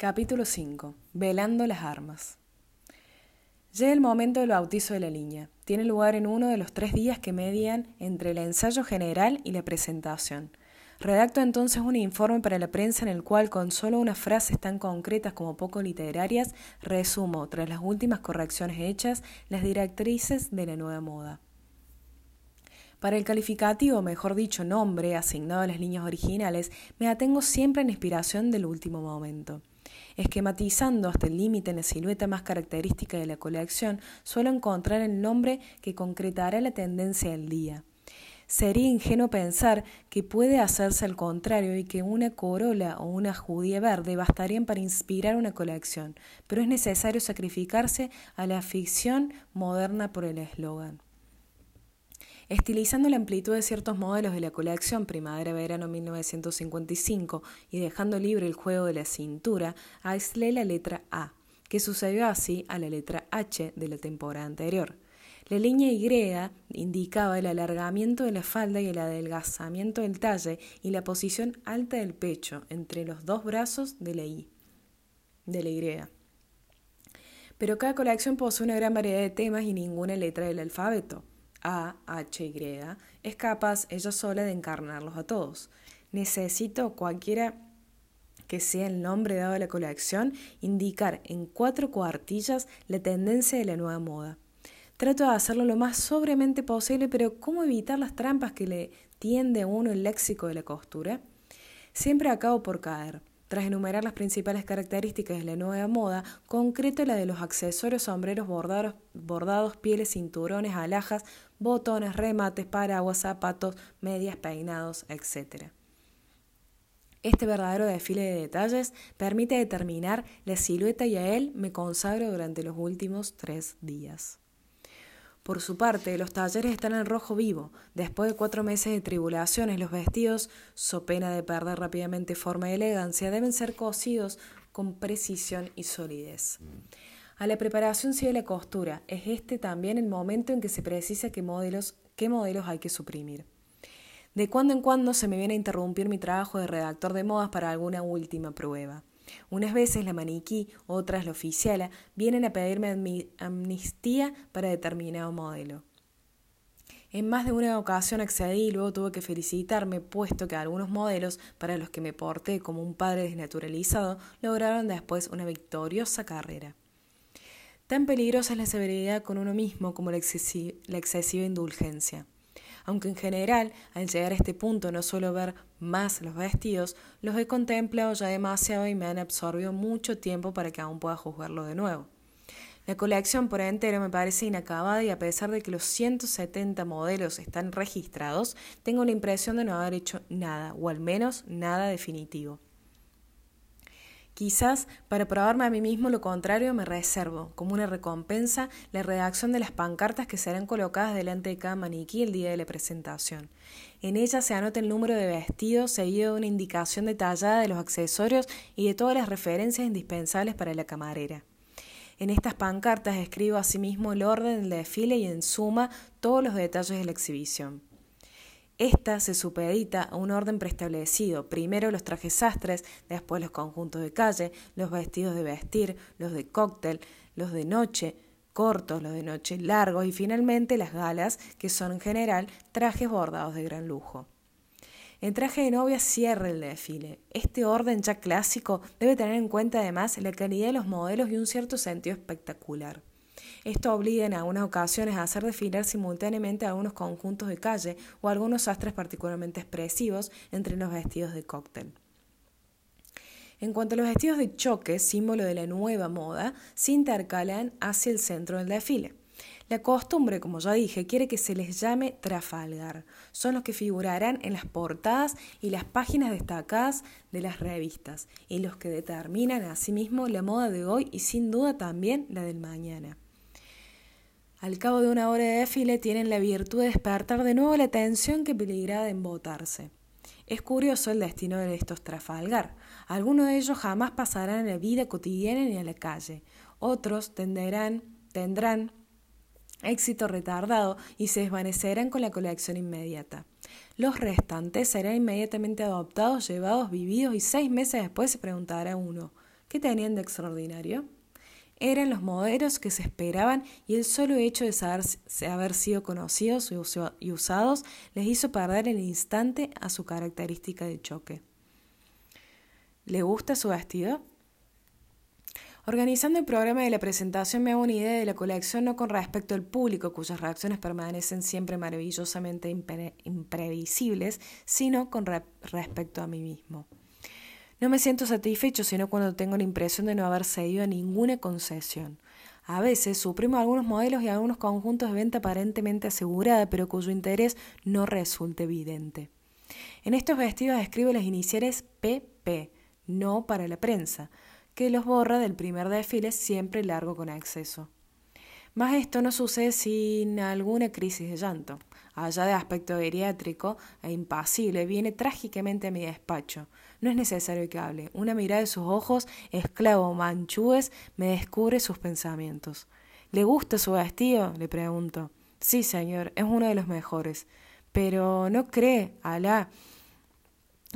Capítulo 5. Velando las armas. Llega el momento del bautizo de la línea. Tiene lugar en uno de los tres días que median entre el ensayo general y la presentación. Redacto entonces un informe para la prensa en el cual, con solo unas frases tan concretas como poco literarias, resumo, tras las últimas correcciones hechas, las directrices de la nueva moda. Para el calificativo, mejor dicho, nombre asignado a las líneas originales, me atengo siempre a la inspiración del último momento. Esquematizando hasta el límite en la silueta más característica de la colección, suelo encontrar el nombre que concretará la tendencia del día. Sería ingenuo pensar que puede hacerse al contrario y que una corola o una judía verde bastarían para inspirar una colección, pero es necesario sacrificarse a la ficción moderna por el eslogan. Estilizando la amplitud de ciertos modelos de la colección Primavera-Verano 1955 y dejando libre el juego de la cintura, aislé la letra A, que sucedió así a la letra H de la temporada anterior. La línea Y indicaba el alargamiento de la falda y el adelgazamiento del talle y la posición alta del pecho entre los dos brazos de la Y. De la. Pero cada colección posee una gran variedad de temas y ninguna letra del alfabeto. A, H, Y, es capaz ella sola de encarnarlos a todos. Necesito cualquiera que sea el nombre dado a la colección, indicar en cuatro cuartillas la tendencia de la nueva moda. Trato de hacerlo lo más sobriamente posible, pero ¿cómo evitar las trampas que le tiende a uno el léxico de la costura? Siempre acabo por caer. Tras enumerar las principales características de la nueva moda, concreto la de los accesorios, sombreros bordados, bordados, pieles, cinturones, alhajas, botones, remates, paraguas, zapatos, medias, peinados, etc. Este verdadero desfile de detalles permite determinar la silueta y a él me consagro durante los últimos tres días. Por su parte, los talleres están en rojo vivo. Después de cuatro meses de tribulaciones, los vestidos, so pena de perder rápidamente forma y elegancia, deben ser cosidos con precisión y solidez. A la preparación sigue la costura. Es este también el momento en que se precisa qué modelos, qué modelos hay que suprimir. De cuando en cuando se me viene a interrumpir mi trabajo de redactor de modas para alguna última prueba. Unas veces la maniquí, otras la oficiala, vienen a pedirme amnistía para determinado modelo. En más de una ocasión accedí y luego tuve que felicitarme, puesto que algunos modelos, para los que me porté como un padre desnaturalizado, lograron después una victoriosa carrera. Tan peligrosa es la severidad con uno mismo como la, excesiva indulgencia aunque en general al llegar a este punto no suelo ver más los vestidos, los he contemplado ya demasiado y me han absorbido mucho tiempo para que aún pueda juzgarlo de nuevo. La colección por entero me parece inacabada y a pesar de que los 170 modelos están registrados, tengo la impresión de no haber hecho nada, o al menos nada definitivo. Quizás para probarme a mí mismo lo contrario me reservo, como una recompensa, la redacción de las pancartas que serán colocadas delante de cada maniquí el día de la presentación. En ellas se anota el número de vestidos seguido de una indicación detallada de los accesorios y de todas las referencias indispensables para la camarera. En estas pancartas escribo asimismo el orden del desfile y en suma todos los detalles de la exhibición. Esta se supedita a un orden preestablecido, primero los trajes sastres, después los conjuntos de calle, los vestidos de vestir, los de cóctel, los de noche, cortos, los de noche largos y finalmente las galas, que son en general trajes bordados de gran lujo. El traje de novia cierra el desfile. Este orden ya clásico debe tener en cuenta además la calidad de los modelos y un cierto sentido espectacular. Esto obliga en algunas ocasiones a hacer desfilar simultáneamente algunos conjuntos de calle o algunos sastres particularmente expresivos entre los vestidos de cóctel. En cuanto a los vestidos de choque, símbolo de la nueva moda, se intercalan hacia el centro del desfile. La costumbre, como ya dije, quiere que se les llame Trafalgar. Son los que figurarán en las portadas y las páginas destacadas de las revistas y los que determinan asimismo la moda de hoy y sin duda también la del mañana. Al cabo de una hora de desfile tienen la virtud de despertar de nuevo la atención que peligra de embotarse. Es curioso el destino de estos Trafalgar. Algunos de ellos jamás pasarán a la vida cotidiana ni a la calle. Otros tendrán, tendrán éxito retardado y se desvanecerán con la colección inmediata. Los restantes serán inmediatamente adoptados, llevados, vividos y seis meses después se preguntará uno, ¿Qué tenían de extraordinario? Eran los modelos que se esperaban y el solo hecho de saber, haber sido conocidos y usados les hizo perder el instante a su característica de choque. ¿Le gusta su vestido? Organizando el programa de la presentación me hago una idea de la colección no con respecto al público, cuyas reacciones permanecen siempre maravillosamente imprevisibles, sino con respecto a mí mismo. No me siento satisfecho sino cuando tengo la impresión de no haber cedido a ninguna concesión. A veces suprimo algunos modelos y algunos conjuntos de venta aparentemente asegurada, pero cuyo interés no resulta evidente. En estos vestidos escribo las iniciales PP, no para la prensa que los borra del primer desfile siempre largo con exceso. Más esto no sucede sin alguna crisis de llanto. Allá de aspecto geriátrico e impasible, viene trágicamente a mi despacho. No es necesario que hable. Una mirada de sus ojos, esclavo manchúes, me descubre sus pensamientos. ¿Le gusta su vestido? le pregunto. Sí, señor, es uno de los mejores. Pero ¿no cree, Alá,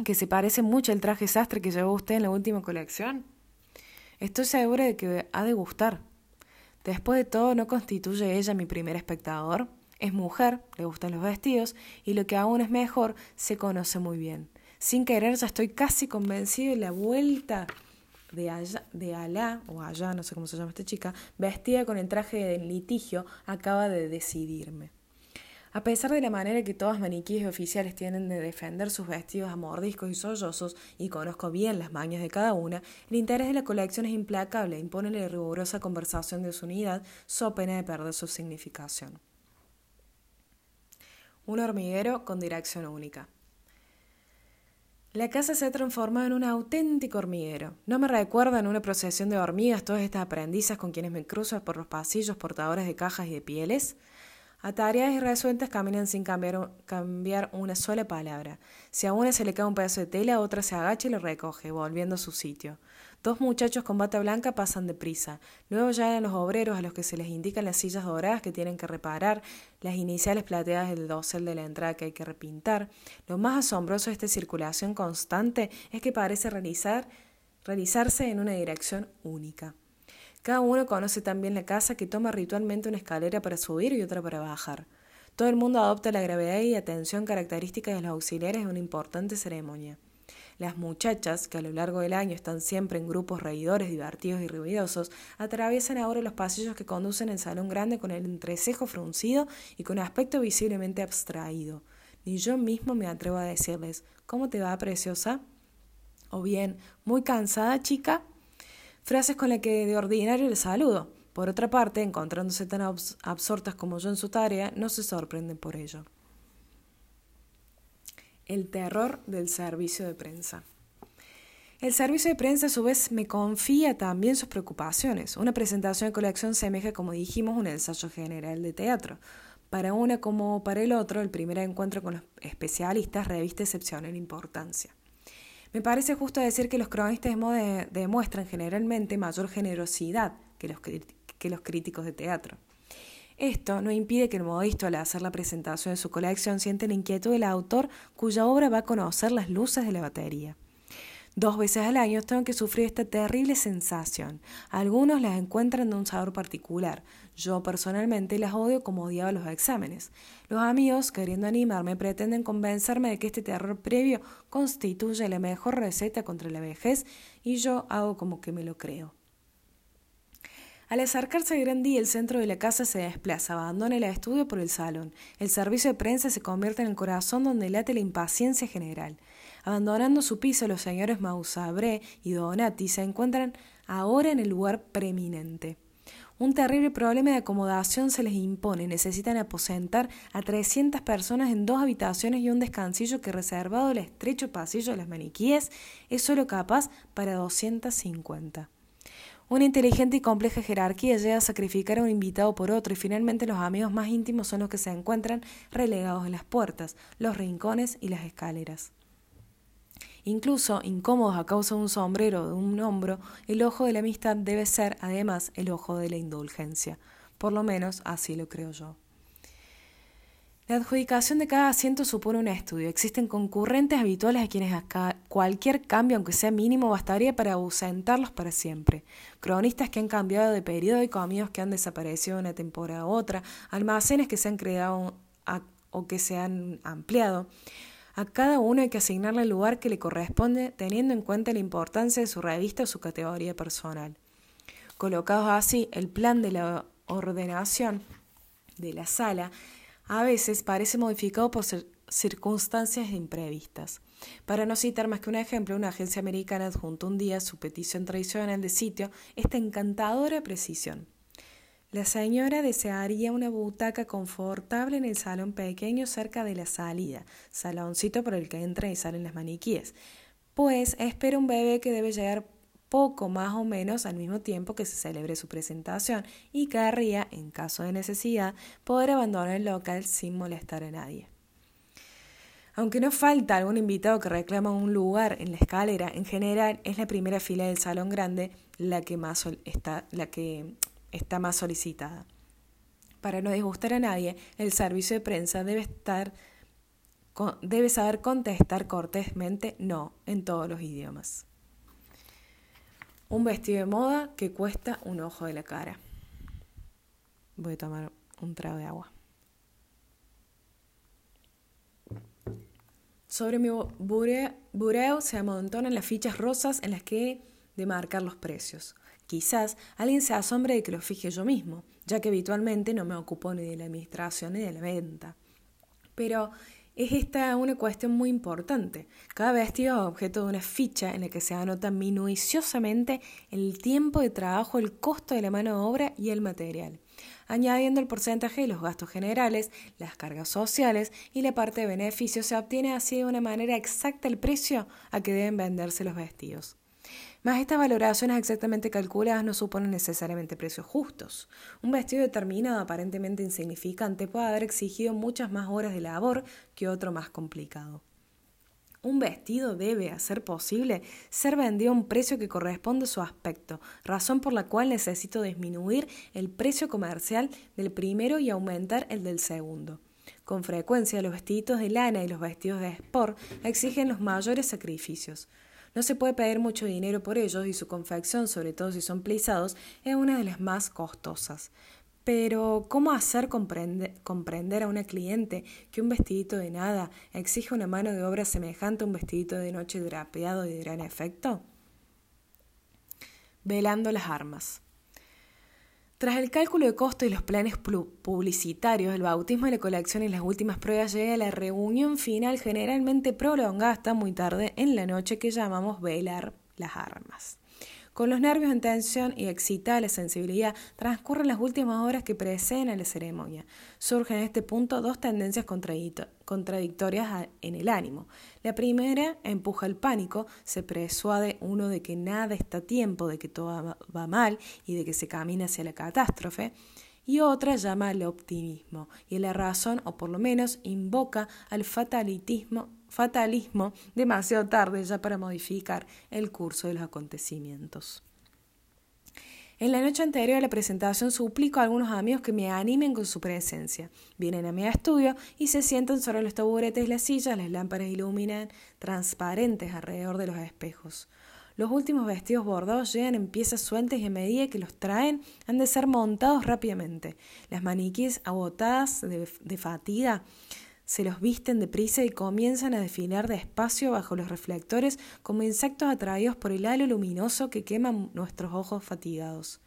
que se parece mucho al traje sastre que llevó usted en la última colección? Estoy segura de que ha de gustar. Después de todo, ¿no constituye ella mi primer espectador? Es mujer, le gustan los vestidos, y lo que aún es mejor, se conoce muy bien. Sin querer, ya estoy casi convencido de la vuelta de, allá, de Alá, o allá, no sé cómo se llama esta chica, vestida con el traje de litigio, acaba de decidirme. A pesar de la manera que todas maniquíes oficiales tienen de defender sus vestidos a mordiscos y sollozos, y conozco bien las mañas de cada una, el interés de la colección es implacable e impone la rigurosa conversación de su unidad, so pena de perder su significación. Un hormiguero con dirección única. La casa se ha transformado en un auténtico hormiguero. No me recuerdan una procesión de hormigas todas estas aprendizas con quienes me cruzo por los pasillos portadores de cajas y de pieles. Atareadas y resueltas caminan sin cambiar, una sola palabra. Si a una se le cae un pedazo de tela, otra se agacha y lo recoge, volviendo a su sitio. Dos muchachos con bata blanca pasan deprisa. Luego llegan los obreros a los que se les indican las sillas doradas que tienen que reparar, las iniciales plateadas del dosel de la entrada que hay que repintar. Lo más asombroso de esta circulación constante es que parece realizar, realizarse en una dirección única. Cada uno conoce también la casa que toma ritualmente una escalera para subir y otra para bajar. Todo el mundo adopta la gravedad y atención características de los auxiliares de una importante ceremonia. Las muchachas, que a lo largo del año están siempre en grupos reidores, divertidos y ruidosos, atraviesan ahora los pasillos que conducen al salón grande con el entrecejo fruncido y con aspecto visiblemente abstraído. Ni yo mismo me atrevo a decirles, ¿cómo te va, preciosa? O bien, ¿muy cansada, chica? frases con las que de ordinario le saludo. Por otra parte, encontrándose tan absortas como yo en su tarea, no se sorprenden por ello. El terror del servicio de prensa. El servicio de prensa a su vez me confía también sus preocupaciones. Una presentación de colección semeja, como dijimos, un ensayo general de teatro. Para una como para el otro, el primer encuentro con los especialistas reviste excepcional importancia. Me parece justo decir que los cronistas demuestran generalmente mayor generosidad que los, que los críticos de teatro. Esto no impide que el modisto al hacer la presentación de su colección siente la inquietud del autor cuya obra va a conocer las luces de la batería. Dos veces al año tengo que sufrir esta terrible sensación. Algunos las encuentran de un sabor particular. Yo personalmente las odio como odiaba los exámenes. Los amigos, queriendo animarme, pretenden convencerme de que este terror previo constituye la mejor receta contra la vejez y yo hago como que me lo creo. Al acercarse al gran día, el centro de la casa se desplaza, abandona el estudio por el salón. El servicio de prensa se convierte en el corazón donde late la impaciencia general. Abandonando su piso, los señores Mausabré y Donati se encuentran ahora en el lugar preeminente. Un terrible problema de acomodación se les impone. Necesitan aposentar a 300 personas en dos habitaciones y un descansillo que reservado el estrecho pasillo de las maniquíes es solo capaz para 250. Una inteligente y compleja jerarquía llega a sacrificar a un invitado por otro y finalmente los amigos más íntimos son los que se encuentran relegados en las puertas, los rincones y las escaleras. Incluso incómodos a causa de un sombrero o de un hombro, el ojo de la amistad debe ser, además, el ojo de la indulgencia. Por lo menos así lo creo yo. La adjudicación de cada asiento supone un estudio. Existen concurrentes habituales a quienes cualquier cambio, aunque sea mínimo, bastaría para ausentarlos para siempre. Cronistas que han cambiado de periódico, amigos que han desaparecido de una temporada a otra, almacenes que se han creado o que se han ampliado. A cada uno hay que asignarle el lugar que le corresponde teniendo en cuenta la importancia de su revista o su categoría personal. Colocados así, el plan de la ordenación de la sala a veces parece modificado por circunstancias imprevistas. Para no citar más que un ejemplo, una agencia americana adjuntó un día su petición tradicional de sitio esta encantadora precisión. La señora desearía una butaca confortable en el salón pequeño cerca de la salida, saloncito por el que entran y salen las maniquíes, pues espera un bebé que debe llegar poco más o menos al mismo tiempo que se celebre su presentación y querría, en caso de necesidad, poder abandonar el local sin molestar a nadie. Aunque no falta algún invitado que reclama un lugar en la escalera, en general es la primera fila del salón grande la que más está, la que está más solicitada. Para no disgustar a nadie, el servicio de prensa debe estar debe saber contestar cortésmente no en todos los idiomas. Un vestido de moda que cuesta un ojo de la cara. Voy a tomar un trago de agua. Sobre mi bureo se amontonan las fichas rosas en las que he de marcar los precios. Quizás alguien se asombre de que los fije yo mismo, ya que habitualmente no me ocupo ni de la administración ni de la venta. Pero es esta una cuestión muy importante. Cada vestido es objeto de una ficha en la que se anota minuciosamente el tiempo de trabajo, el costo de la mano de obra y el material, añadiendo el porcentaje de los gastos generales, las cargas sociales y la parte de beneficios, se obtiene así de una manera exacta el precio a que deben venderse los vestidos. Mas estas valoraciones exactamente calculadas no suponen necesariamente precios justos. Un vestido determinado, aparentemente insignificante, puede haber exigido muchas más horas de labor que otro más complicado. Un vestido debe, a ser posible, ser vendido a un precio que corresponde a su aspecto, razón por la cual necesito disminuir el precio comercial del primero y aumentar el del segundo. Con frecuencia los vestiditos de lana y los vestidos de sport exigen los mayores sacrificios. No se puede pedir mucho dinero por ellos y su confección, sobre todo si son plisados, es una de las más costosas. Pero, ¿cómo hacer comprender a una cliente que un vestidito de nada exige una mano de obra semejante a un vestidito de noche drapeado y de gran efecto? Velando las armas. Tras el cálculo de costo y los planes publicitarios, el bautismo de la colección y las últimas pruebas llega a la reunión final generalmente prolongada hasta muy tarde en la noche que llamamos velar las armas. Con los nervios en tensión y excitada la sensibilidad, transcurren las últimas horas que preceden a la ceremonia. Surgen en este punto dos tendencias contradictorias en el ánimo. La primera empuja el pánico, se persuade uno de que nada está a tiempo, de que todo va mal y de que se camina hacia la catástrofe y otra llama al optimismo y la razón, o por lo menos invoca al fatalitismo fatalismo demasiado tarde ya para modificar el curso de los acontecimientos. En la noche anterior a la presentación suplico a algunos amigos que me animen con su presencia. Vienen a mi estudio y se sientan sobre los taburetes y las sillas, las lámparas iluminan transparentes alrededor de los espejos. Los últimos vestidos bordados llegan en piezas sueltas y a medida que los traen han de ser montados rápidamente. Las maniquíes agotadas de, de fatiga se los visten deprisa y comienzan a desfilar despacio bajo los reflectores como insectos atraídos por el halo luminoso que quema nuestros ojos fatigados.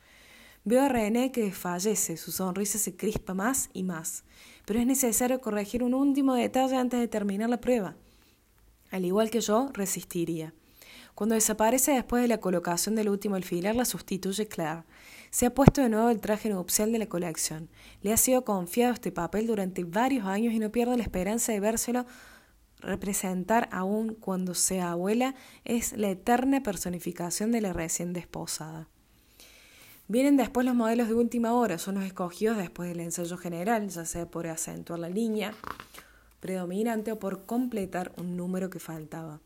Veo a René que desfallece, su sonrisa se crispa más y más, pero es necesario corregir un último detalle antes de terminar la prueba. Al igual que yo, resistiría. Cuando desaparece después de la colocación del último alfiler, la sustituye Claire. Se ha puesto de nuevo el traje nupcial de la colección. Le ha sido confiado este papel durante varios años y no pierde la esperanza de vérselo representar aún cuando sea abuela. Es la eterna personificación de la recién desposada. Vienen después los modelos de última hora, son los escogidos después del ensayo general, ya sea por acentuar la línea predominante o por completar un número que faltaba.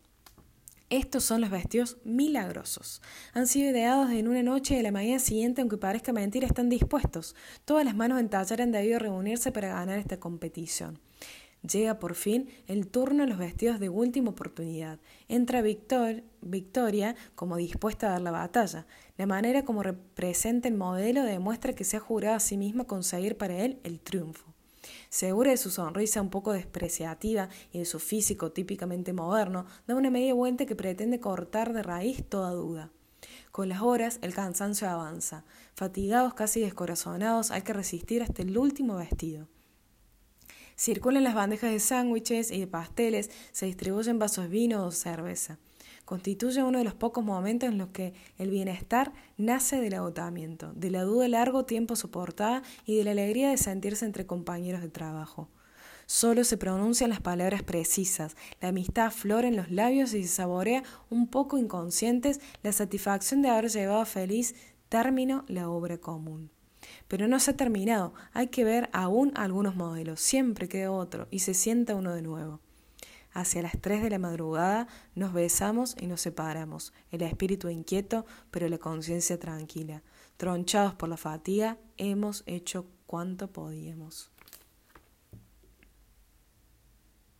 Estos son los vestidos milagrosos. Han sido ideados en una noche y de la mañana siguiente, aunque parezca mentira, están dispuestos. Todas las manos en taller han debido reunirse para ganar esta competición. Llega por fin el turno de los vestidos de última oportunidad. Entra Victor, Victoria como dispuesta a dar la batalla. La manera como representa el modelo demuestra que se ha jurado a sí misma conseguir para él el triunfo. Segura de su sonrisa un poco despreciativa y de su físico típicamente moderno, da una media vuelta que pretende cortar de raíz toda duda. Con las horas el cansancio avanza. Fatigados, casi descorazonados, hay que resistir hasta el último vestido. Circulan las bandejas de sándwiches y de pasteles, se distribuyen vasos de vino o cerveza. Constituye uno de los pocos momentos en los que el bienestar nace del agotamiento, de la duda largo tiempo soportada y de la alegría de sentirse entre compañeros de trabajo. Solo se pronuncian las palabras precisas, la amistad aflora en los labios y se saborea un poco inconscientes la satisfacción de haber llevado a feliz término la obra común. Pero no se ha terminado, hay que ver aún algunos modelos, siempre queda otro y se sienta uno de nuevo. Hacia las tres de la madrugada nos besamos y nos separamos, el espíritu inquieto, pero la conciencia tranquila. Tronchados por la fatiga, hemos hecho cuanto podíamos.